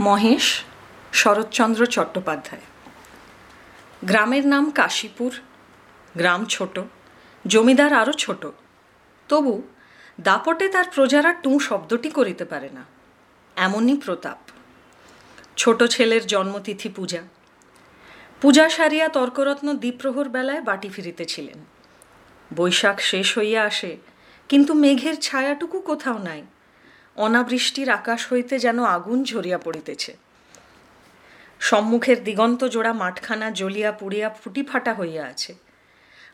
মহেশ শরৎচন্দ্র চট্টোপাধ্যায়। গ্রামের নাম কাশীপুর, গ্রাম ছোট, জমিদার আরও ছোট। তবু দাপটে তার প্রজারা টু শব্দটি করিতে পারে না। এমনই প্রতাপ। ছোট ছেলের জন্মতিথি পূজা। পূজা সারিয়া তর্করত্ন দ্বীপ্রহর বেলায় বাটি ফিরিতেছিলেন। বৈশাখ শেষ হইয়া আসে, কিন্তু মেঘের ছায়াটুকু কোথাও নাই। অনাবৃষ্টির আকাশ হইতে যেন আগুন ঝরিয়া পড়িতেছে। সম্মুখের দিগন্ত জোড়া মাঠখানা জ্বলিয়া পুড়িয়া ফুটি ফাটা হইয়া আছে।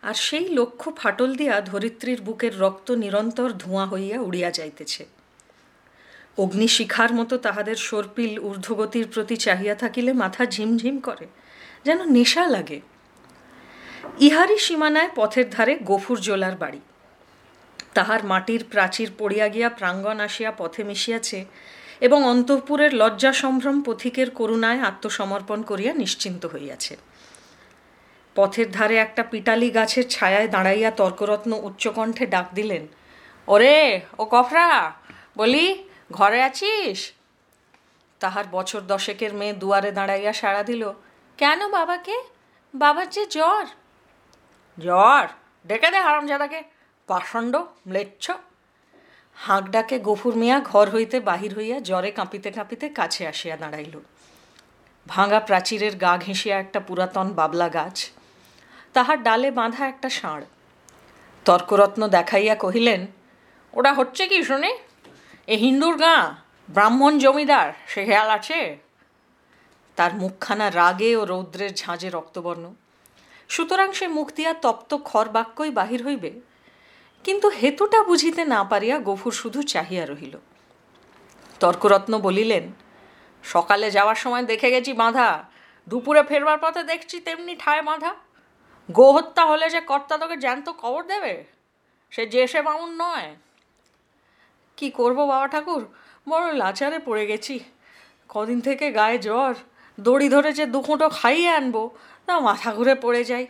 আর সেই লক্ষ্য ফাটল দিয়া ধরিত্রীর বুকের রক্ত নিরন্তর ধোঁয়া হইয়া উড়িয়া যাইতেছে। অগ্নিশিখার মতো তাহাদের সর্পিল ঊর্ধ্বগতির প্রতি চাহিয়া থাকিলে মাথা ঝিমঝিম করে, যেন নেশা লাগে। ইহারি সীমানায় পথের ধারে গফুর জোলার বাড়ি। তাহার মাটির প্রাচীর পড়িয়া গিয়া প্রাঙ্গণ আসিয়া পথে মিশিয়াছে এবং অন্তঃপুরের লজ্জা সম্ভ্রম পথিকের করুণায় আত্মসমর্পণ করিয়া নিশ্চিন্ত হইয়াছে। পথের ধারে একটা পিটালি গাছের ছায়ায় দাঁড়াইয়া তর্করত্ন উচ্চকণ্ঠে ডাক দিলেন, ওরে, ও কফরা, বলি, ঘরে আছিস? তাহার বছর দশেকের মেয়ে দুয়ারে দাঁড়াইয়া সাড়া দিল, কেন বাবাকে? বাবার যে জ্বর? জ্বর? ডেকে দে হারামজাদাকে। পাষণ্ড ম্লেচ্ছ। হাঁক ডাকে গফুর মিয়া ঘর হইতে বাহির হইয়া জ্বরে কাঁপিতে কাঁপিতে কাছে আসিয়া দাঁড়াইল। ভাঙা প্রাচীরের গা ঘেঁষিয়া একটা পুরাতন বাবলা গাছ। তাহার ডালে বাঁধা একটা ষাঁড়। তর্করত্ন দেখাইয়া কহিলেন, ওটা হচ্ছে কি শুনে? এ হিন্দুর গা, ব্রাহ্মণ জমিদার, সে খেয়াল আছে? তার মুখখানা রাগে ও রৌদ্রের ঝাঁঝে রক্তবর্ণ। সুতরাং সে মুখ দিয়া তপ্ত খর বাক্যই বাহির হইবে। কিন্তু হেতুটা বুঝিতে না পারিয়া গফুর শুধু চাহিয়া রহিল। তর্করত্ন বলিলেন, সকালে যাওয়ার সময় দেখে গেছি বাঁধা, দুপুরে ফেরবার পথে দেখছি তেমনি ঠায় বাঁধা। গোহত্যা হলে যে কর্তা তোকে জ্যান্ত কবর দেবে, সে যে সে বামুন নয়। কি করব বাবা ঠাকুর? বড় লাচারে পড়ে গেছি। কদিন থেকে গায়ে জ্বর, দড়ি ধরে যে দুখুঁটো খাইয়ে আনব, তা মাথা ঘুরে পড়ে যাই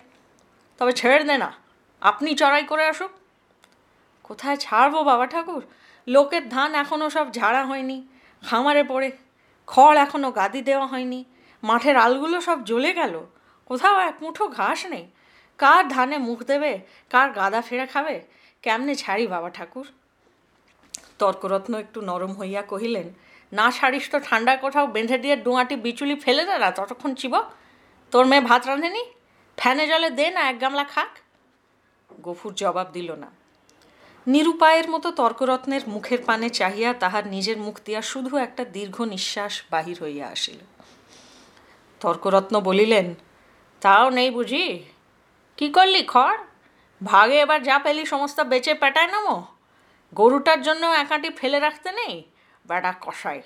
তবে ছেড়ে দে না, আপনি চড়াই করে আসুক। কোথায় ছাড়বো বাবা ঠাকুর? লোকের ধান এখনও সব ঝাড়া হয়নি, খামারে পড়ে, খড় এখনও গাদি দেওয়া হয়নি, মাঠের আলগুলো সব জ্বলে গেল, কোথাও এক মুঠো ঘাস নেই। কার ধানে মুখ দেবে, কার গাদা ফেরা খাবে, কেমনে ছাড়ি বাবা ঠাকুর? তর্করত্ন একটু নরম হইয়া কহিলেন, না ছাড়িস তো ঠান্ডা কোথাও বেঁধে দিয়ে ডুঙাটি বিচুলি ফেলে দে না, ততক্ষণ চিব। তোর মেয়ে ভাত রাঁধেনি? ফ্যানে জলে দে না, এক গামলা খাক? গফুর জবাব দিল না। নিরুপায়ের মতো তর্করত্নের মুখের পানে চাহিয়া তাহার নিজের মুখ দিয়া শুধু একটা দীর্ঘ নিঃশ্বাস বাহির হইয়া আসিল। তর্করত্ন বলিলেন, তাও নেই বুঝি? কি করলি খড়? ভাগে এবার যা পেলি সমস্ত বেচে পেটায় নামো। গরুটার জন্য একাটি ফেলে রাখতে নেই বেটা কষাই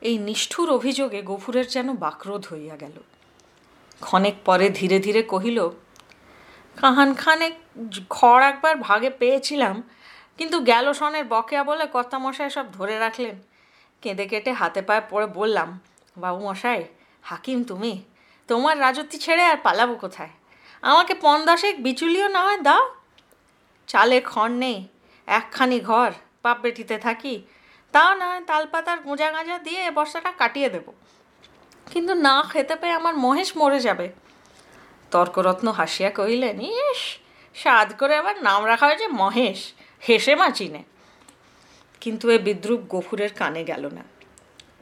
এই নিষ্ঠুর অভিযোগে গফুরের যেন বাক্রোধ হইয়া গেল। ক্ষণেক পরে ধীরে ধীরে কহিল কাহান খানে খড় একবার ভাগে পেয়েছিলাম, কিন্তু গেল সনের বকেয়া বলে কর্তামশাই সব ধরে রাখলেন। কেঁদে কেটে হাতে পায়ে পড়ে বললাম, বাবু মশাই, হাকিম তুমি? তোমার রাজত্বী ছেড়ে আর পালাবো কোথায়? আমাকে পন্দাসেক বিচুলিও না হয় দাও। চালে খড় নেই, একখানি ঘর, পাপ বেটিতে থাকি। তাও না হয় তালপাতার গোঁজা গাঁজা দিয়ে বর্ষাটা কাটিয়ে দেব। কিন্তু না খেতে পেয়ে আমার মহেশ মরে যাবে। তর্করত্ন হাসিয়া কহিলেন, ইস সাদ করে আবার নাম রাখা হয়েছে মহেশ, হেসে মা চিনে। কিন্তু এ বিদ্রুপ গফুরের কানে গেল না।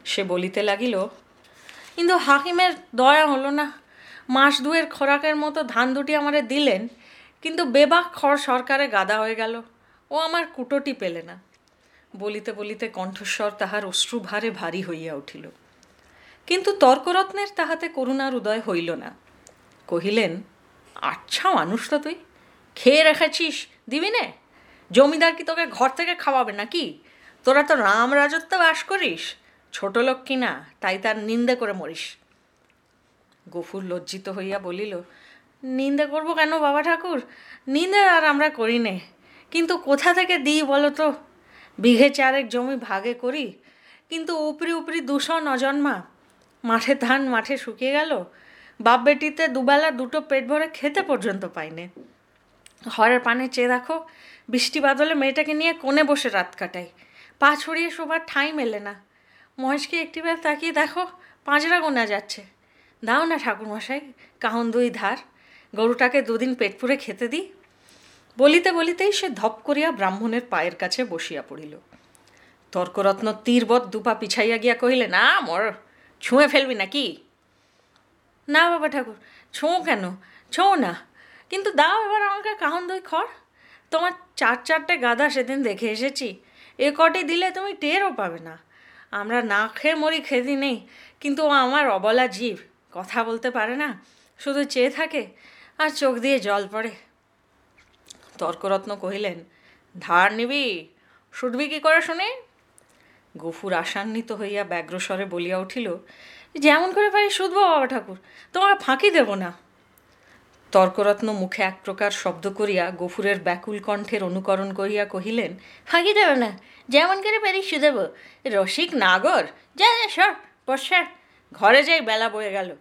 সে বলিতে লাগিল কিন্তু হাকিমের দয়া হলো না। মাস দুয়ের খোরাকের মতো ধান দুটি আমারে দিলেন, কিন্তু বেবাক খড় সরকারে গাদা হয়ে গেল। ও আমার কুটোটি পেলে না। বলিতে বলিতে কণ্ঠস্বর তাহার অশ্রুভারে ভারী হইয়া উঠিল। কিন্তু তর্করত্নের তাহাতে করুণার উদয় হইল না। কহিলেন আচ্ছা মানুষ তো তুই, খেয়ে রেখেছিস, দিবি নে? জমিদার কি তোকে ঘর থেকে খাওয়াবে নাকি? তোরা তো রাম রাজত্ব বাস করিস, ছোট লোক কিনা তাই তার নিন্দে করে মরিস। গফুর লজ্জিত হইয়া বলিল, নিন্দে করব কেন বাবা ঠাকুর? নিন্দে আর আমরা করি নে। কিন্তু কোথা থেকে দিই বলো তো? বিঘে চারেক জমি ভাগে করি, কিন্তু উপরি উপরি দুশো নজন্মা। মাঠে ধান মাঠে শুকিয়ে গেল বাপ বেটিতে দুবেলা দুটো পেট ভরে খেতে পর্যন্ত পাইনে। ঘরের পানে চেয়ে দেখো বৃষ্টি বাদলে মেয়েটাকে নিয়ে কোণে বসে রাত কাটাই। পা ছড়িয়ে শোবার ঠাঁই মেলে না। মহেশকে একটিবার তাকিয়ে দেখো পাঁচরা গোনা যাচ্ছে। দাও না ঠাকুরমশাই, কাহন দুই ধার, গরুটাকে দুদিন পেট পুরে খেতে দিই। বলিতে বলিতেই সে ধপ করিয়া ব্রাহ্মণের পায়ের কাছে বসিয়া পড়িল। তর্করত্ন তীরবৎ দুপা পিছাইয়া গিয়া কহিলে না মর, ছুঁয়ে ফেলবি নাকি? না বাবা ঠাকুর ছোঁ কেন? ছোঁ না। কিন্তু দাও এবার আমাকে কাহন দই খড়। তোমার চার চারটে গাদা সেদিন দেখে এসেছি। এ কটি দিলে তুমি টেরও পাবে না। আমরা না খেয়ে মরি খেদি নেই, কিন্তু ও আমার অবলা জীব। কথা বলতে পারে না, শুধু চেয়ে থাকে আর চোখ দিয়ে জল পড়ে। তর্করত্ন কহিলেন, ধার নিবি? শুটবি কি করে শুনে? গফুর আশান্বিত হইয়া ব্যগ্রস্বরে বলিয়া উঠিল যেমন করে পারি শুধবো বাবা ঠাকুর তোমাকে ফাঁকি দেব না। তর্করত্ন মুখে এক প্রকার শব্দ করিয়া গফুরের ব্যাকুল কণ্ঠের অনুকরণ করিয়া কহিলেন, ফাঁকি দেব না, যেমন করে পারি শুধেব রসিক নাগর, যা যা, সর বর্ষা ঘরে যাই, বেলা বয়ে গেল।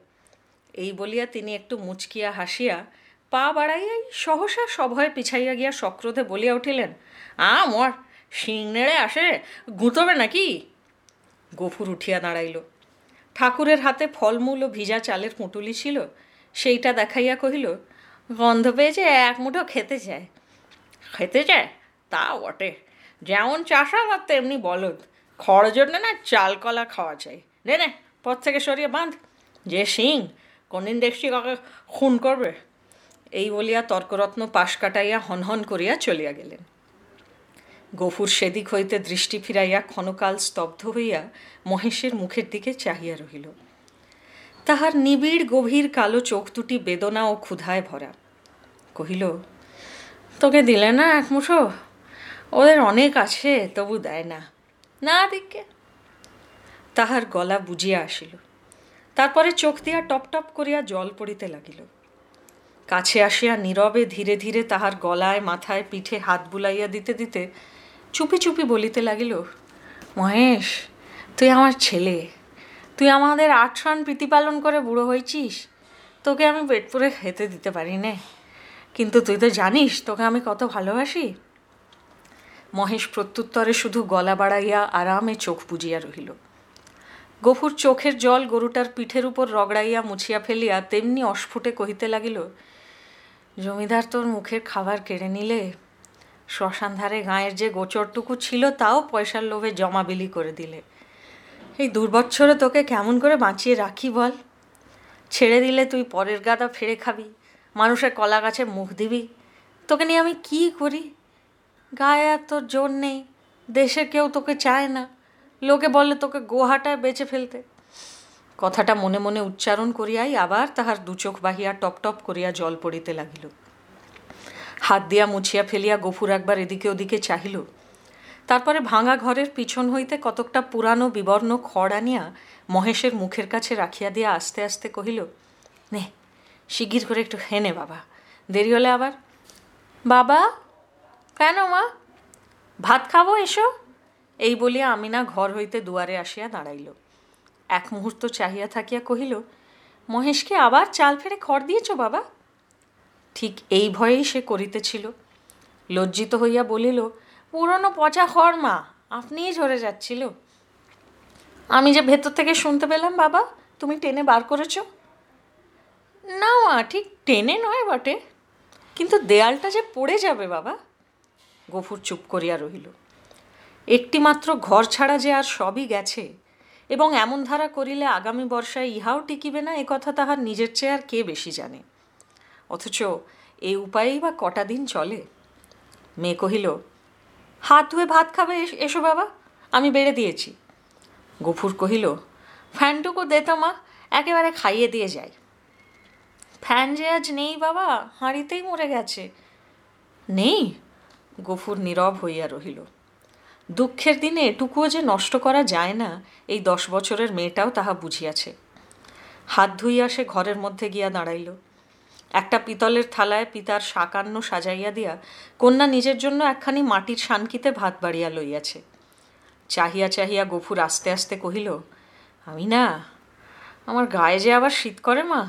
এই বলিয়া তিনি একটু মুচকিয়া হাসিয়া পা বাড়াইয়াই সহসা সভয়ে পিছাইয়া গিয়া সক্রোধে বলিয়া উঠিলেন, আ, মর, শিং নেড়ে আসে, গুঁতবে নাকি? গফুর উঠিয়া দাঁড়াইল। ঠাকুরের হাতে ফলমূল ও ভিজা চালের পুঁটুলি ছিল, সেইটা দেখাইয়া কহিল, গন্ধ পেয়েছে এক মুঠো খেতে চায়। খেতে চায়? তা বটে। যেমন চাষা চাষাবাদ তেমনি বলদ। খড় জন্য না চাল কলা খাওয়া চাই। নে নে, পথ থেকে সরিয়ে বাঁধ। যে সিং কোনদিন দেখছি কাকে খুন করবে? এই বলিয়া তর্করত্ন পাশ কাটাইয়া হনহন করিয়া চলিয়া গেলেন। গফুর সেদিক হইতে দৃষ্টি ফিরাইয়া ক্ষণকাল স্তব্ধ হইয়া মহেশের মুখের দিকে চাহিয়া রহিল। তাহার নিবিড় গভীর কালো চোখ দুটি বেদনা ও ক্ষুধায় ভরা। কহিল, তোকে দিলে না এক মুঠো ওদের অনেক আছে, তবু দেয় না। না দিকে তাহার গলা বুঝিয়া আসিল। তারপরে চোখ দিয়া টপ টপ করিয়া জল পড়িতে লাগিল। কাছে আসিয়া নীরবে ধীরে ধীরে তাহার গলায়, মাথায়, পিঠে হাত বুলাইয়া দিতে দিতে চুপি চুপি বলিতে লাগিল, মহেশ, তুই আমার ছেলে। তুই আমাদের আট সন প্রীতিপালন করে বুড়ো হয়েছিস। তোকে আমি পেট পুরে খেতে দিতে পারি নে। কিন্তু তুই তো জানিস তোকে আমি কত ভালোবাসি? মহেশ প্রত্যুত্তরে শুধু গলা বাড়াইয়া আরামে চোখ বুজিয়া রহিল। গফুর চোখের জল গরুটার পিঠের উপর রগড়াইয়া মুছিয়া ফেলিয়া তেমনি অস্ফুটে কহিতে লাগিল, জমিদার তোর মুখের খাবার কেড়ে নিলে শ্মশান ধারে গাঁয়ের যে গোচরটুকু ছিল, তাও পয়সার লোভে জমা বিলি করে দিলে। এই দুর্বৎসরে তোকে কেমন করে বাঁচিয়ে রাখি বল? ছেড়ে দিলে তুই পরের গাদা ফেরে খাবি, মানুষের কলা গাছে মুখ দিবি। তোকে নিয়ে আমি কি করি? গায়ে আর তোর জোর নেই, দেশে কেউ তোকে চায় না। লোকে বলে তোকে গোহাটায় বেঁচে ফেলতে। কথাটা মনে মনে উচ্চারণ করিয়াই আবার তাহার দুচোখ বাহিয়া টপ টপ করিয়া জল পড়িতে লাগিল। হাত দিয়া মুছিয়া ফেলিয়া গফুর একবার এদিকে ওদিকে চাহিল। তারপরে ভাঙা ঘরের পিছন হইতে কতকটা পুরানো বিবর্ণ খড় আনিয়া মহেশের মুখের কাছে রাখিয়া দিয়া আস্তে আস্তে কহিল, নে, শিগগির করে একটু হেনে বাবা, দেরি হলে আবার। বাবা, কেন মা? ভাত খাব এসো? এই বলিয়া আমিনা ঘর হইতে দুয়ারে আসিয়া দাঁড়াইল। এক মুহূর্ত চাহিয়া থাকিয়া কহিল, মহেশকে আবার চাল ফেরে খড় দিয়েছ বাবা? ঠিক এই ভয়েই সে করিতেছিল। লজ্জিত হইয়া বলিল, পুরনো পচা খড় মা, আপনিই ঝরে যাচ্ছিল। আমি যে ভেতর থেকে শুনতে পেলাম বাবা, তুমি টেনে বার করেছ? না মা, ঠিক টেনে নয় বটে। কিন্তু দেয়ালটা যে পড়ে যাবে বাবা? গফুর চুপ করিয়া রহিল। একটি মাত্র ঘর ছাড়া যে আর সবই গেছে, এবং এমন ধারা করিলে আগামী বর্ষায় ইহাও টিকিবে না, এ কথা তাহার নিজের চেয়ে আর কে বেশি জানে? অথচ এই উপায়েই বা কটা দিন চলে? মেয়ে কহিল, হাত ধুয়ে ভাত খাবে এসো বাবা, আমি বেড়ে দিয়েছি। গফুর কহিল, ফ্যানটুকু দে তো মা, একেবারে খাইয়ে দিয়ে যাই। ফ্যান যে আজ নেই বাবা, হাঁড়িতেই মরে গেছে। নেই? গফুর নীরব হইয়া রহিল। দুঃখের দিনে এটুকুও যে নষ্ট করা যায় না, এই দশ বছরের মেয়েটাও তাহা বুঝিয়াছে। হাত ধুইয়া সে ঘরের মধ্যে গিয়া দাঁড়াইল। একটা পিতলের থালায় পিতার শাকান্ন সাজাইয়া দিয়া কন্যা নিজের জন্য একখানি মাটির শানকিতে ভাত বাড়িয়া লইয়াছে। চাহিয়া চাহিয়া গফুর আস্তে আস্তে কহিল, আমি না, আমার গায়ে যে আবার শীত করে মা,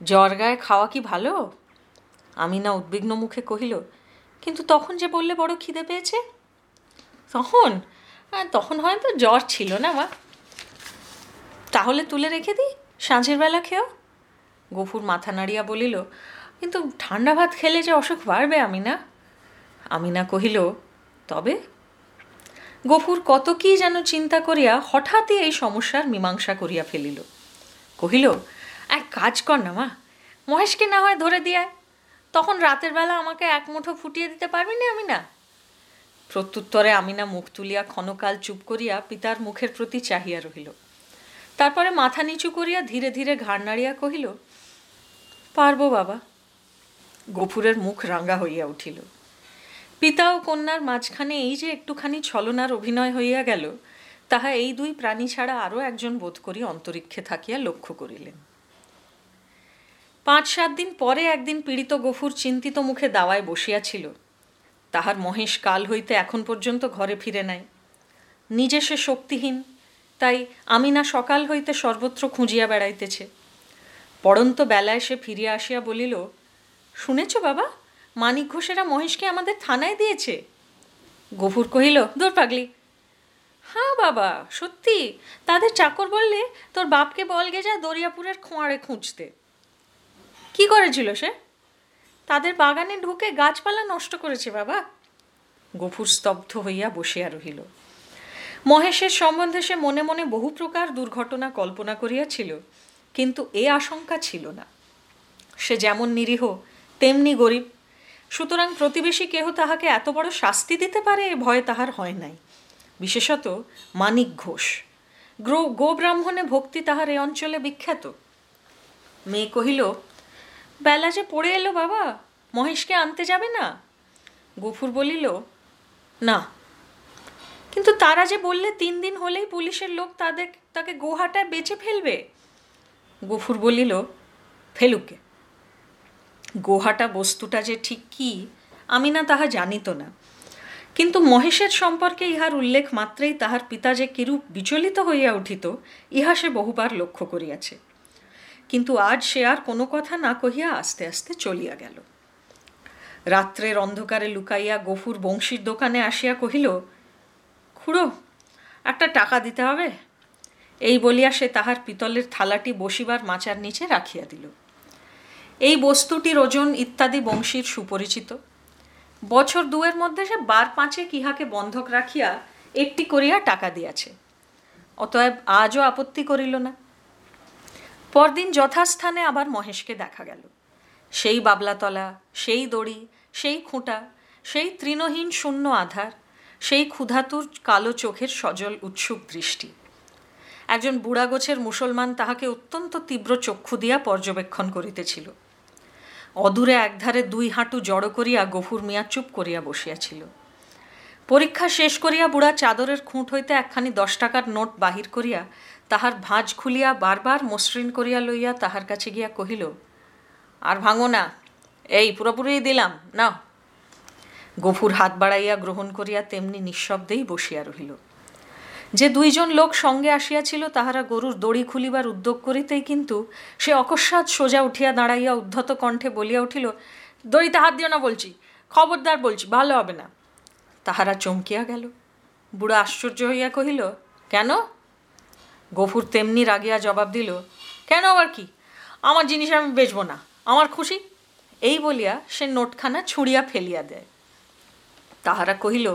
জ্বর গায়ে খাওয়া কি ভালো? আমি না উদ্বিগ্ন মুখে কহিল, কিন্তু তখন যে বললে বড় খিদে পেয়েছে? তখন? হ্যাঁ তখন হয়তো জ্বর ছিল না মা। তাহলে তুলে রেখে দিই, সাঁঝের বেলা খেয়েও গফুর মাথা নাড়িয়া বলিল, কিন্তু ঠান্ডা ভাত খেলে যে অসুখ বাড়বে আমি না আমিনা কহিল, তবে? গফুর কত কি যেন চিন্তা করিয়া হঠাৎই এই সমস্যার মীমাংসা করিয়া ফেলিল। কহিল, এক কাজ কর না মা, মহেশকে না হয় ধরে দিয়ে তখন রাতের বেলা আমাকে এক মুঠো ফুটিয়ে দিতে পারবি না আমি না প্রত্যুত্তরে আমিনা মুখ তুলিয়া ক্ষণকাল চুপ করিয়া পিতার মুখের প্রতি চাহিয়া রহিল। তারপরে মাথা নিচু করিয়া ধীরে ধীরে ঘাড় নাড়িয়া কহিল, পারব বাবা। গফুরের মুখ রাঙ্গা হইয়া উঠিল। পিতা ও কন্যার মাঝখানে এই যে একটুখানি ছলনার অভিনয় হইয়া গেল, তাহা এই দুই প্রাণী ছাড়া আরও একজন বোধ করি অন্তরিক্ষে থাকিয়া লক্ষ্য করিলেন। পাঁচ সাত দিন পরে একদিন পীড়িত গফুর চিন্তিত মুখে দাওয়ায় বসিয়াছিল তাহার মহেশ কাল হইতে এখন পর্যন্ত ঘরে ফিরে নাই। নিজে সে শক্তিহীন তাই আমি না সকাল হইতে সর্বত্র খুঁজিয়া বেড়াইতেছে। পড়ন্ত বেলায় সে ফিরিয়া আসিয়া বলিল, শুনেছ বাবা, মানিক ঘোষেরা মহেশকে আমাদের থানায় দিয়েছে? গফুর কহিল, দূর পাগলি। হ্যাঁ বাবা, সত্যি, তাদের চাকর বললে তোর বাপকে বলগে যা দরিয়াপুরের খোঁয়াড়ে খুঁজতে। কি করেছিল সে? তাদের বাগানে ঢুকে গাছপালা নষ্ট করেছে বাবা? গফুর স্তব্ধ হইয়া বসিয়া রহিল। মহেশের সম্বন্ধে সে মনে মনে বহু প্রকার দুর্ঘটনা কল্পনা করিয়াছিল, কিন্তু এ আশঙ্কা ছিল না। সে যেমন নিরীহ, তেমনি গরিব। সুতরাং প্রতিবেশী কেহ তাহাকে এত বড় শাস্তি দিতে পারে এ ভয় তাহার হয় নাই। বিশেষত মানিক ঘোষ। গ্রো গোব্রাহ্মণে ভক্তি তাহার এ অঞ্চলে বিখ্যাত। মেয়ে কহিল, বেলা যে পড়ে এলো বাবা, মহেশকে আনতে যাবে না? গফুর বলিল, না কিন্তু তারা যে বললে তিন দিন হলেই পুলিশের লোক তাদের, তাকে গোহাটায় বেঁচে ফেলবে? গফুর বলিল ফেলুকে গোহাটা বস্তুটা যে ঠিক কি, আমি না তাহা জানিত না। কিন্তু মহেশের সম্পর্কে ইহার উল্লেখ মাত্রেই তাহার পিতা যে কিরূপ বিচলিত হইয়া উঠিত, ইহা সে বহুবার লক্ষ্য করিয়াছে। কিন্তু আজ সে আর কোনো কথা না কহিয়া আস্তে আস্তে চলিয়া গেল। রাত্রের অন্ধকারে লুকাইয়া গফুর বংশীর দোকানে আসিয়া কহিল খুড়ো, একটা টাকা দিতে হবে? এই বলিয়া সে তাহার পিতলের থালাটি বসিবার মাচার নিচে রাখিয়া দিল। এই বস্তুটির ওজন ইত্যাদি বংশীর সুপরিচিত। বছর দুয়ের মধ্যে সে বার পাঁচে কিহাকে বন্ধক রাখিয়া একটি করিয়া টাকা দিয়াছে। অতএব আজও আপত্তি করিল না। পরদিন যথাস্থানে আবার মহেশকে দেখা গেল। সেই বাবলাতলা, সেই দড়ি, সেই খুঁটা, সেই তৃণহীন শূন্য আধার সেই ক্ষুধাতুর কালো চোখের সজল উৎসুক দৃষ্টি। একজন বুড়াগোছের মুসলমান তাহাকে অত্যন্ত তীব্র চক্ষু দিয়া পর্যবেক্ষণ করিতেছিল। অদূরে একধারে দুই হাঁটু জড়ো করিয়া গফুর মিয়া চুপ করিয়া বসিয়াছিল। পরীক্ষা শেষ করিয়া বুড়া চাদরের খুঁট হইতে একখানি দশ টাকার নোট বাহির করিয়া তাহার ভাঁজ খুলিয়া বারবার মসৃণ করিয়া লইয়া তাহার কাছে গিয়া কহিল, আর ভাঙো না, এই পুরোপুরি দিলাম না গফুর হাত বাড়াইয়া গ্রহণ করিয়া তেমনি নিঃশব্দেই বসিয়া রহিল। যে দুইজন লোক সঙ্গে আসিয়াছিল, তাহারা গরুর দড়ি খুলিবার উদ্যোগ করিতেই কিন্তু সে অকস্মাৎ সোজা উঠিয়া দাঁড়াইয়া উদ্ধত কণ্ঠে বলিয়া উঠিল দড়িতে হাত দিও না বলছি, খবরদার বলছি, ভালো হবে না। তাহারা চমকিয়া গেল। বুড়া আশ্চর্য হইয়া কহিল, কেন? গফুর তেমনি রাগিয়া জবাব দিল, কেন আবার কি? আমার জিনিস আমি বেচবো না, আমার খুশি? এই বলিয়া সে নোটখানা ছুঁড়িয়া ফেলিয়া দেয়। তাহারা কহিল,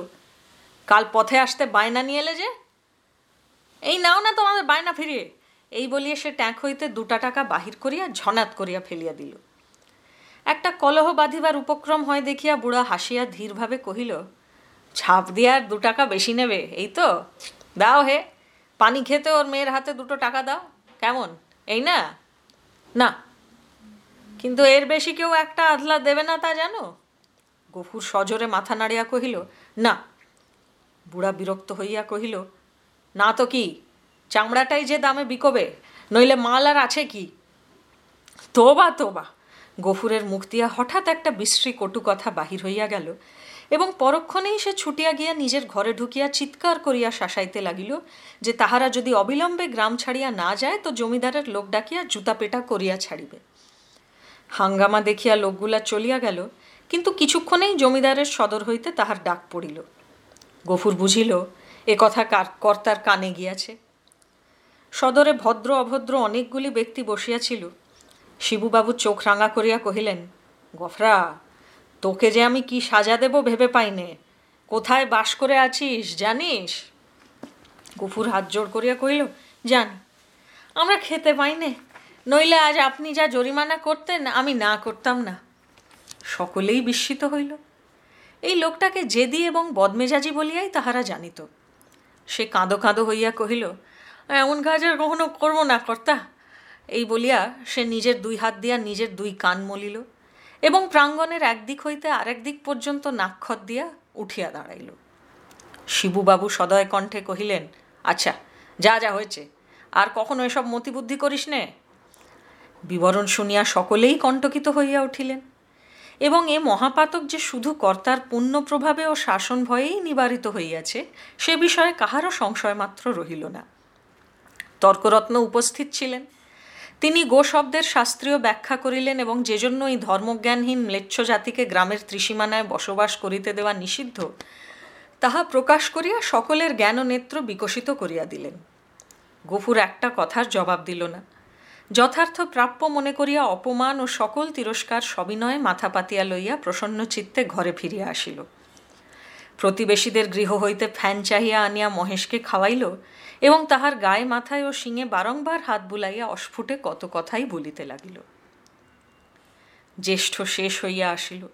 কাল পথে আসতে বায়না নিয়ে এলে যে? এই নাও না তোমাদের বায়না ফিরিয়ে। এই বলিয়া সে ট্যাঁক হইতে দুটা টাকা বাহির করিয়া ঝনাত করিয়া ফেলিয়া দিল। একটা কলহ বাঁধিবার উপক্রম হয় দেখিয়া বুড়া হাসিয়া ধীরভাবে কহিল, ছাপ দিয়ে আর দু টাকা বেশি নেবে, এই তো? দাও হে, পানি খেতে ওর মেয়ের হাতে দুটো টাকা দাও, কেমন? এই না? না, কিন্তু এর বেশি কেউ একটা আধলা দেবে না তা জানো? গফুর সজোরে মাথা নাড়িয়া কহিল, না। বুড়া বিরক্ত হইয়া কহিল, না তো কি? চামড়াটাই যে দামে বিকবে, নইলে মাল আর আছে কি? তোবা তোবা। গফুরের মুখ দিয়া হঠাৎ একটা বিশ্রী কটু কথা বাহির হইয়া গেল এবং পরক্ষণেই সে ছুটিয়া গিয়া নিজের ঘরে ঢুকিয়া চিৎকার করিয়া শাসাইতে লাগিল যে তাহারা যদি অবিলম্বে গ্রাম ছাড়িয়া না যায় তো জমিদারের লোক ডাকিয়া জুতা পেটা করিয়া ছাড়িবে। হাঙ্গামা দেখিয়া লোকগুলা চলিয়া গেল কিন্তু কিছুক্ষণেই জমিদারের সদর হইতে তাহার ডাক পড়িল। গফুর বুঝিল, এ কথা কার, কর্তার কানে গিয়াছে। সদরে ভদ্র অভদ্র অনেকগুলি ব্যক্তি বসিয়াছিল। শিবুবাবু চোখ রাঙা করিয়া কহিলেন, গফরা, তোকে যে আমি কি সাজা দেব ভেবে পাইনে? কোথায় বাস করে আছিস, জানিস? গফুর হাত জোড় করিয়া কহিল, জানি। আমরা খেতে পাইনে। নইলে আজ আপনি যা জরিমানা করতেন, আমি না করতাম না। সকলেই বিস্মিত হইল। এই লোকটাকে জেদি এবং বদমেজাজি বলিয়াই তাহারা জানিত। সে কাঁদো কাঁদো হইয়া কহিল, এমন কাজ আর কখনো করব না, কর্তা। এই বলিয়া সে নিজের দুই হাত দিয়া নিজের দুই কান মলিল এবং প্রাঙ্গণের একদিক হইতে আরেক দিক পর্যন্ত নাক্ষত দিয়া উঠিয়া দাঁড়াইল। শিবুবাবু সদয় কণ্ঠে কহিলেন আচ্ছা যা যা হয়েছে। আর কখনো এসব মতিবুদ্ধি করিস নে? বিবরণ শুনিয়া সকলেই কণ্টকিত হইয়া উঠিলেন। এবং এ মহাপাতক যে শুধু কর্তার পুণ্য প্রভাবে ও শাসন ভয়েই নিবারিত হইয়াছে, সে বিষয়ে কাহারও সংশয় মাত্র রহিল না। তর্করত্ন উপস্থিত ছিলেন। তিনি গো শব্দের শাস্ত্রীয় ব্যাখ্যা করিলেন এবং যে জন্য এই ধর্মজ্ঞানহীন ম্লেচ্ছ জাতিকে গ্রামের ত্রিসীমানায় বসবাস করিতে দেওয়া নিষিদ্ধ, তাহা প্রকাশ করিয়া সকলের জ্ঞান নেত্র বিকশিত করিয়া দিলেন। গফুর একটা কথার জবাব দিল না। যথার্থ প্রাপ্য মনে করিয়া অপমান ও সকল তিরস্কার সবিনয়ে মাথা পাতিয়া লইয়া প্রসন্ন চিত্তে ঘরে ফিরিয়া আসিল। প্রতিবেশীদের গৃহ হইতে ফ্যান চাহিয়া আনিয়া মহেশকে খাওয়াইল এবং তাহার গায়ে মাথায় ও শিঙে বারংবার হাত বুলাইয়া অস্ফুটে কত কথাই বলিতে লাগিল। জ্যেষ্ঠ শেষ হইয়া আসিল।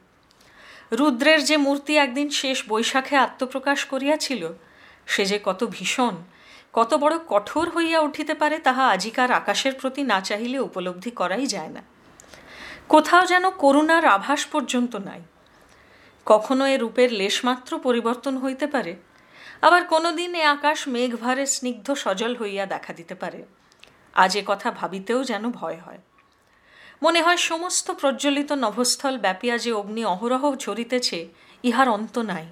রুদ্রের যে মূর্তি একদিন শেষ বৈশাখে আত্মপ্রকাশ করিয়াছিল, সে যে কত ভীষণ! কত বড় কঠোর হইয়া উঠিতে পারে, তাহা আজিকার আকাশের প্রতি না চাহিলে উপলব্ধি করাই যায় না। কোথাও যেন করুণার আভাস পর্যন্ত নাই। কখনো এ রূপের লেশমাত্র পরিবর্তন হইতে পারে, আবার কোনো দিন এ আকাশ মেঘভারে স্নিগ্ধ সজল হইয়া দেখা দিতে পারে। আজ এ কথা ভাবিতেও যেন ভয় হয়। মনে হয় সমস্ত প্রজ্বলিত নভস্থল ব্যাপিয়া যে অগ্নি অহরহ ঝরিতেছে, ইহার অন্ত নাই,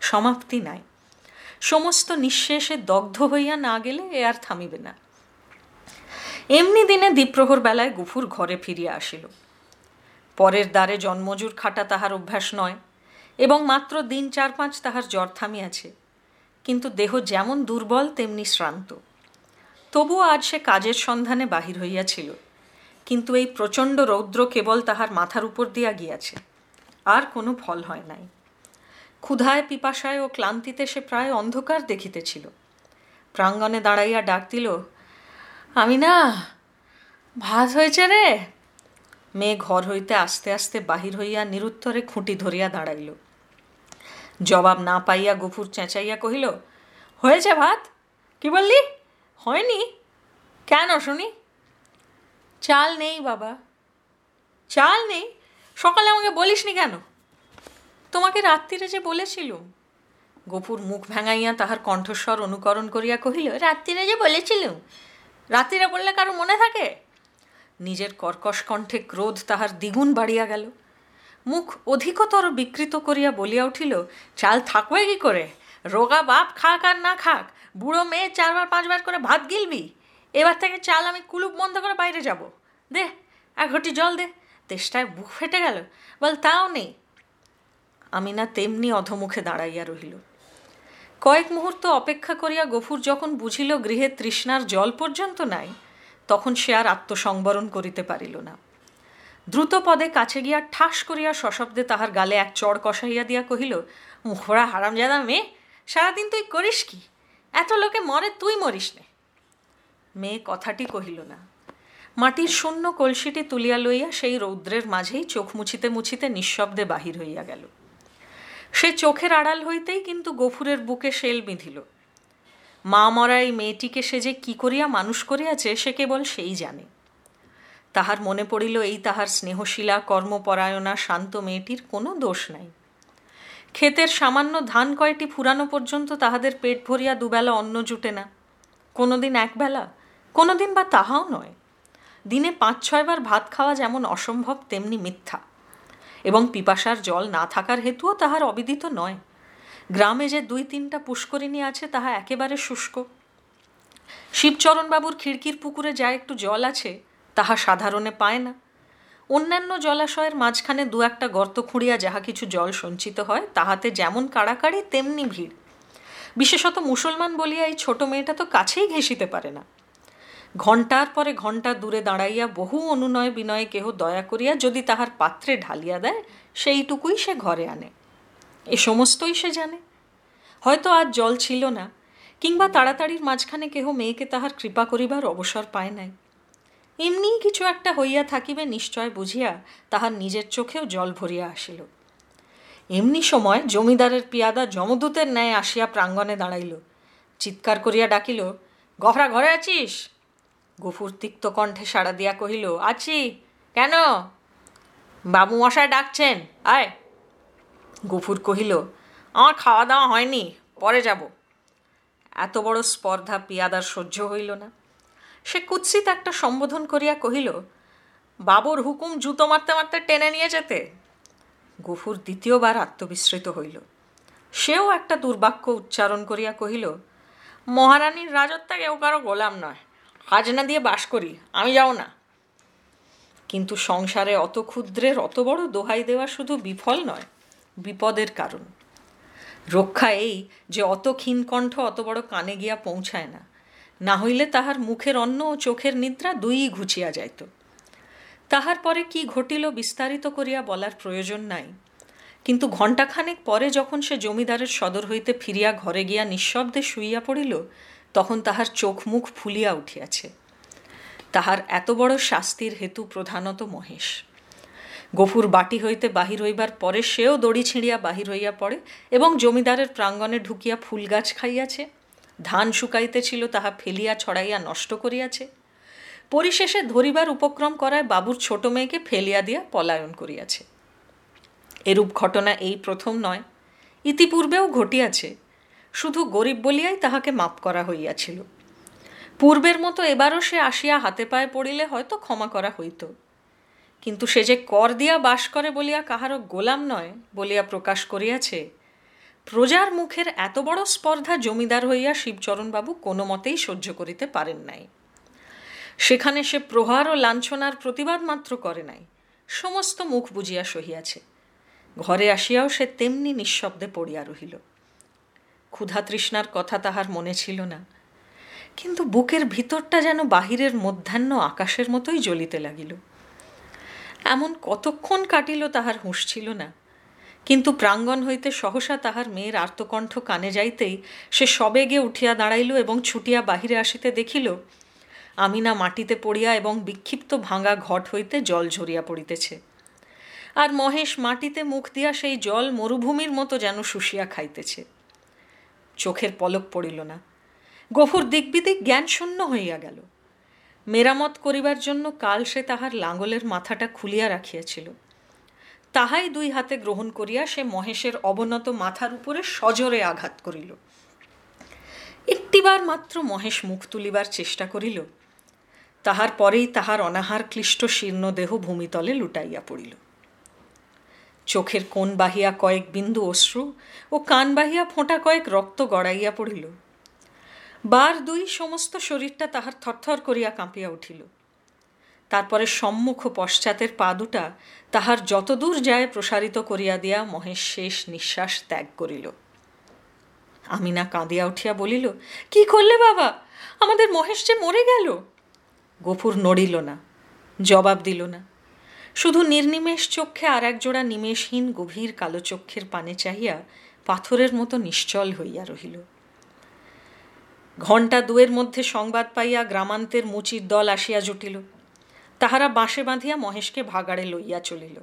সমাপ্তি নাই। সমস্ত নিঃশেষে দগ্ধ হইয়া না গেলে এ আর থামিবে না। এমনি দিনে দ্বীপ্রহর বেলায় গুফুর ঘরে ফিরিয়া আসিল। পরের দ্বারে জন্মজুর খাটা তাহার অভ্যাস নয় এবং মাত্র দিন চার পাঁচ তাহার জ্বর থামিয়াছে। কিন্তু দেহ যেমন দুর্বল, তেমনি শ্রান্ত। তবুও আজ সে কাজের সন্ধানে বাহির হইয়াছিল। কিন্তু এই প্রচণ্ড রৌদ্র কেবল তাহার মাথার উপর দিয়া গিয়াছে। আর কোনো ফল হয় নাই। ক্ষুধায় পিপাসায় ও ক্লান্তিতে সে প্রায় অন্ধকার দেখিতেছিল। প্রাঙ্গণে দাঁড়াইয়া ডাক দিল আমি না ভাত হয়েছে রে? মেয়ে ঘর হইতে আস্তে আস্তে বাহির হইয়া নিরুত্তরে খুঁটি ধরিয়া দাঁড়াইল। জবাব না পাইয়া গফুর চেঁচাইয়া কহিল, হয়েছে ভাত? কি বললি? হয়নি? কেন শুনি? চাল নেই বাবা। চাল নেই? সকালে আমাকে বলিসনি কেন? তোমাকে রাত্রিরে যে বলেছিলুম। গফুর মুখ ভেঙাইয়া তাহার কণ্ঠস্বর অনুকরণ করিয়া কহিল, রাত্রিরে যে বলেছিলুম? রাত্রিরে বললে কারও মনে থাকে? নিজের কর্কশ কণ্ঠে ক্রোধ তাহার দ্বিগুণ বাড়িয়া গেল। মুখ অধিকতর বিকৃত করিয়া বলিয়া উঠিল, চাল থাকবে কি করে? রোগা বাপ খাক আর না খাক, বুড়ো মেয়ে চারবার পাঁচবার করে ভাত গিলবি। এবার থেকে চাল আমি কুলুপ বন্ধ করে বাইরে যাব। দে, এক ঘটি জল দে। তেষ্টায় বুক ফেটে গেল। বল, তাও নেই। আমি না তেমনি অধমুখে দাঁড়াইয়া রহিল। কয়েক মুহূর্ত অপেক্ষা করিয়া গফুর যখন বুঝিল গৃহে তৃষ্ণার জল পর্যন্ত নাই, তখন সে আর আত্মসংবরণ করিতে পারিল না। দ্রুত পদে কাছে গিয়া ঠাস করিয়া সশব্দে তাহার গালে এক চড় কষাইয়া দিয়া কহিল মুখরা হারামজাদা মেয়ে, সারাদিন তুই করিস কি? এত লোকে মরে, তুই মরিস নে। মেয়ে কথাটি কহিল না। মাটির শূন্য কলসিটি তুলিয়া লইয়া সেই রৌদ্রের মাঝেই চোখ মুছিতে মুছিতে নিঃশব্দে বাহির হইয়া গেল। সে চোখের আড়াল হইতেই কিন্তু গফুরের বুকে শেল বিঁধিল। মা মরা এই মেয়েটিকে সে যে কি করিয়া মানুষ করিয়াছে, সে কেবল সেই জানে। তাহার মনে পড়িল, এই তাহার স্নেহশীলা, কর্মপরায়ণা, শান্ত মেয়েটির কোনো দোষ নাই। ক্ষেতের সামান্য ধান কয়টি ফুরানো পর্যন্ত তাহাদের পেট ভরিয়া দুবেলা অন্ন জুটে না। কোনোদিন একবেলা, কোনোদিন বা তাহাও নয়। দিনে পাঁচ ছয়বার ভাত খাওয়া যেমন অসম্ভব, তেমনি মিথ্যা। এবং পিপাসার জল না থাকার হেতুও তাহার অবিদিত নয়। গ্রামে যে দুই তিনটা পুষ্করিণী আছে, তাহা একেবারে শুষ্ক। শিবচরণবাবুর খিড়কির পুকুরে যা একটু জল আছে, তাহা সাধারণে পায় না। অন্যান্য জলাশয়ের মাঝখানে দু একটা গর্ত খুঁড়িয়া যাহা কিছু জল সঞ্চিত হয়, তাহাতে যেমন কাড়াকাড়ি, তেমনি ভিড়। বিশেষত মুসলমান বলিয়া এই ছোট মেয়েটা তো কাছেই ঘেঁষিতে পারে না। ঘণ্টার পরে ঘণ্টা দূরে দাঁড়াইয়া বহু অনুনয় বিনয়ে কেহ দয়া করিয়া যদি তাহার পাত্রে ঢালিয়া দেয়, সেইটুকুই সে ঘরে আনে। এ সমস্তই সে জানে। হয়তো আজ জল ছিল না, কিংবা তাড়াতাড়ির মাঝখানে কেহ মেয়েকে তাহার কৃপা করিবার অবসর পায় নাই। এমনি কিছু একটা হইয়া থাকিবে নিশ্চয় বুঝিয়া তাহার নিজের চোখেও জল ভরিয়া আসিল। এমনি সময় জমিদারের পিয়াদা যমদূতের ন্যায় আসিয়া প্রাঙ্গণে দাঁড়াইল। চিৎকার করিয়া ডাকিল, গহরা, ঘরে আছিস? গফুর তিক্ত কণ্ঠে সাড়া দিয়া কহিল, আছি। কেন? বাবু মশাই ডাকছেন। আয়। গফুর কহিল, আমার খাওয়া দাওয়া হয়নি, পরে যাব। এত বড় স্পর্ধা পিয়াদার সহ্য হইল না। সে কুৎসিত একটা সম্বোধন করিয়া কহিল, বাবুর হুকুম জুতো মারতে মারতে টেনে নিয়ে যেতে? গফুর দ্বিতীয়বার আত্মবিস্মৃত হইল। সেও একটা দুর্বাক্য উচ্চারণ করিয়া কহিল, মহারানীর রাজত্বে কেউ কারও গোলাম নয়। হাজনা দিয়ে বাস করি, আমি যাও না। কিন্তু সংসারে অত ক্ষুদ্রের, অত বড় দোহাই দেওয়া শুধু বিফল নয়, বিপদের কারণ। রক্ষা এই যে অত ক্ষীণকণ্ঠ অত বড় কানে গিয়া পৌঁছায় না না হইলে তাহার মুখের অন্ন ও চোখের নিদ্রা দুইই ঘুচিয়া যাইত। তাহার পরে কি ঘটিল বিস্তারিত করিয়া বলার প্রয়োজন নাই। কিন্তু ঘণ্টাখানেক পরে যখন সে জমিদারের সদর হইতে ফিরিয়া ঘরে গিয়া নিঃশব্দে শুইয়া পড়িল তখন তাহার চোখ মুখ ফুলিয়া উঠিয়াছে। তাহার এত বড় শাস্তির হেতু প্রধানত মহেশ। গফুর বাটি হইতে বাহির হইবার পরে সেও দড়ি ছিঁড়িয়া বাহির হইয়া পড়ে এবং জমিদারের প্রাঙ্গণে ঢুকিয়া ফুল গাছ খাইয়াছে। ধান শুকাইতেছিল, তাহা ফেলিয়া ছড়াইয়া নষ্ট করিয়াছে। পরিশেষে ধরিবার উপক্রম করায় বাবুর ছোট মেয়েকে ফেলিয়া দিয়া পলায়ন করিয়াছে। এরূপ ঘটনা এই প্রথম নয়, ইতিপূর্বেও ঘটিয়াছে। শুধু গরিব বলিয়াই তাহাকে মাপ করা হইয়াছিল। পূর্বের মতো এবারও সে আসিয়া হাতে পায়ে পড়িলে হয়তো ক্ষমা করা হইত। কিন্তু সে যে কর দিয়া বাস করে বলিয়া কাহারও গোলাম নয় বলিয়া প্রকাশ করিয়াছে, প্রজার মুখের এত বড় স্পর্ধা জমিদার হইয়া শিবচরণবাবু কোনো মতেই সহ্য করিতে পারেন নাই। সেখানে সে প্রহার ও লাঞ্ছনার প্রতিবাদ মাত্র করে নাই, সমস্ত মুখ বুঝিয়া সহিয়াছে। ঘরে আসিয়াও সে তেমনি নিঃশব্দে পড়িয়া রহিল। ক্ষুধা তৃষ্ণার কথা তাহার মনে ছিল না। কিন্তু বুকের ভিতরটা যেন বাহিরের মধ্যাহ্ন আকাশের মতোই জ্বলিতে লাগিল। এমন কতক্ষণ কাটিল তাহার হুঁশ ছিল না। কিন্তু প্রাঙ্গণ হইতে সহসা তাহার মেয়ের আর্তকণ্ঠ কানে যাইতেই সে সবেগে উঠিয়া দাঁড়াইল এবং ছুটিয়া বাহিরে আসিতে দেখিল, আমিনা মাটিতে পড়িয়া এবং বিক্ষিপ্ত ভাঙা ঘট হইতে জল ঝরিয়া পড়িতেছে। আর মহেশ মাটিতে মুখ দিয়া সেই জল মরুভূমির মতো যেন শুষিয়া খাইতেছে। চোখের পলক পড়িল না। গফুর জ্ঞান শূন্য হইয়া গেল। মেরামত করিবার জন্য কাল সে তাহার লাঙ্গলের মাথাটা খুলিয়া রাখিয়াছিল। তাহাই দুই হাতে গ্রহণ করিয়া সে মহেশের অবনত মাথার উপরে সজরে আঘাত করিল। একটিবার মাত্র মহেশ মুখ তুলিবার চেষ্টা করিল। তাহার পরেই তাহার অনাহার ক্লিষ্ট শীর্ণ দেহ ভূমিতলে লুটাইয়া পড়িল। চোখের কোন বাহিয়া কয়েক বিন্দু অশ্রু ও কান বাহিয়া ফোঁটা কয়েক রক্ত গড়াইয়া পড়িল। বার দুই সমস্ত শরীরটা তাহার থরথর করিয়া কাঁপিয়া উঠিল। তারপরে সম্মুখ পশ্চাতের পা দুটা তাহার যতদূর যায় প্রসারিত করিয়া দিয়া মহেশ শেষ নিঃশ্বাস ত্যাগ করিল। আমিনা কাঁদিয়া উঠিয়া বলিল, কি করলে বাবা? আমাদের মহেশ যে মরে গেল? গফুর নড়িল না, জবাব দিল না। শুধু নির্নিমেষ চক্ষে আর এক জোড়া নিমেষহীন গভীর কালো চক্ষের পানে চাহিয়া পাথরের মতো নিশ্চল হইয়া রহিল। ঘণ্টা দুয়ের মধ্যে সংবাদ পাইয়া গ্রামান্তের মুচির দল আসিয়া জুটিল। তাহারা বাঁশে বাঁধিয়া মহেশকে ভাগাড়ে লইয়া চলিল।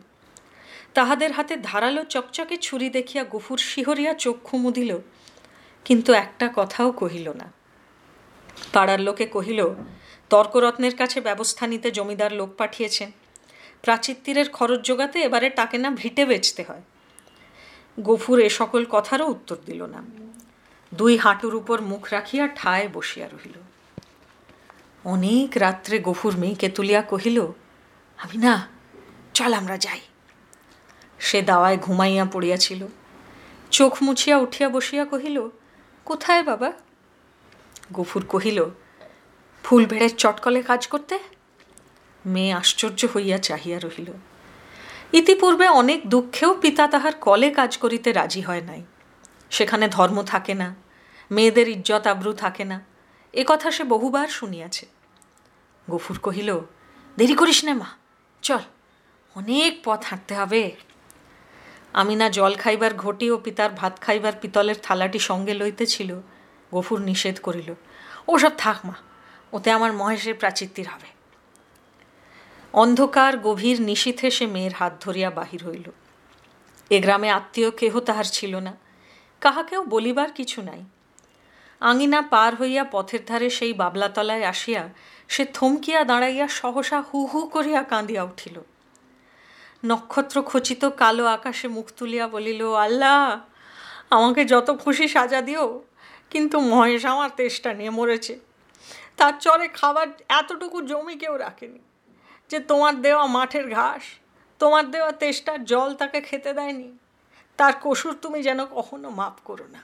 তাহাদের হাতে ধারালো চকচকে ছুরি দেখিয়া গফুর শিহরিয়া চক্ষু মুদিল। কিন্তু একটা কথাও কহিল না। পাড়ার লোকে কহিল, তর্করত্নের কাছে ব্যবস্থা নিতে জমিদার লোক পাঠিয়েছেন। প্রাচীর তীরের খরচ জোগাতে এবারে টাকে না ভিটে বেচতে হয়। গফুর এ সকল কথারও উত্তর দিল না। দুই হাঁটুর উপর মুখ রাখিয়া ঠায় বসিয়া রহিল। অনেক রাত্রে গফুর মেয়েকে তুলিয়া কহিল, আমি না, চল আমরা যাই। সে দাওয়ায় ঘুমাইয়া পড়িয়াছিল। চোখ মুছিয়া উঠিয়া বসিয়া কহিল, কোথায় বাবা? গফুর কহিল ফুল ভেড়ের চটকলে কাজ করতে? মেয়ে আশ্চর্য হইয়া চাহিয়া রহিল। ইতিপূর্বে অনেক দুঃখেও পিতা তাহার কলে কাজ করিতে রাজি হয় নাই। সেখানে ধর্ম থাকে না, মেয়েদের ইজ্জত আব্রু থাকে না, এ কথা সে বহুবার শুনিয়াছে। গফুর কহিল, দেরি করিস না মা, চল, অনেক পথ হাঁটতে হবে। আমি না জল খাইবার ঘটি ও পিতার ভাত খাইবার পিতলের থালাটি সঙ্গে লইতেছিল গফুর নিষেধ করিল, ওসব থাক মা, ওতে আমার মহেশের প্রাচীর্তির হবে। অন্ধকার, গভীর নিশীথে সে মেয়ের হাত ধরিয়া বাহির হইল। এ গ্রামে আত্মীয় কেহ তাহার ছিল না। কাহাকেও বলিবার কিছু নাই। আঙিনা পার হইয়া পথের ধারে সেই বাবলাতলায় আসিয়া সে থমকিয়া দাঁড়াইয়া সহসা হু হু করিয়া কাঁদিয়া উঠিল। নক্ষত্র খচিত কালো আকাশে মুখ তুলিয়া বলিল, আল্লাহ, আমাকে যত খুশি সাজা দিও, কিন্তু মহেশ আমার তেষ্টা নিয়ে মরেছে। তার চরে খাবার এতটুকু জমি কেউ রাখেনি। যে তোমার দেওয়া মাঠের ঘাস, তোমার দেওয়া তেষ্টার জল তাকে খেতে দেয়নি। তার কসুর তুমি যেন কখনো মাপ করো না।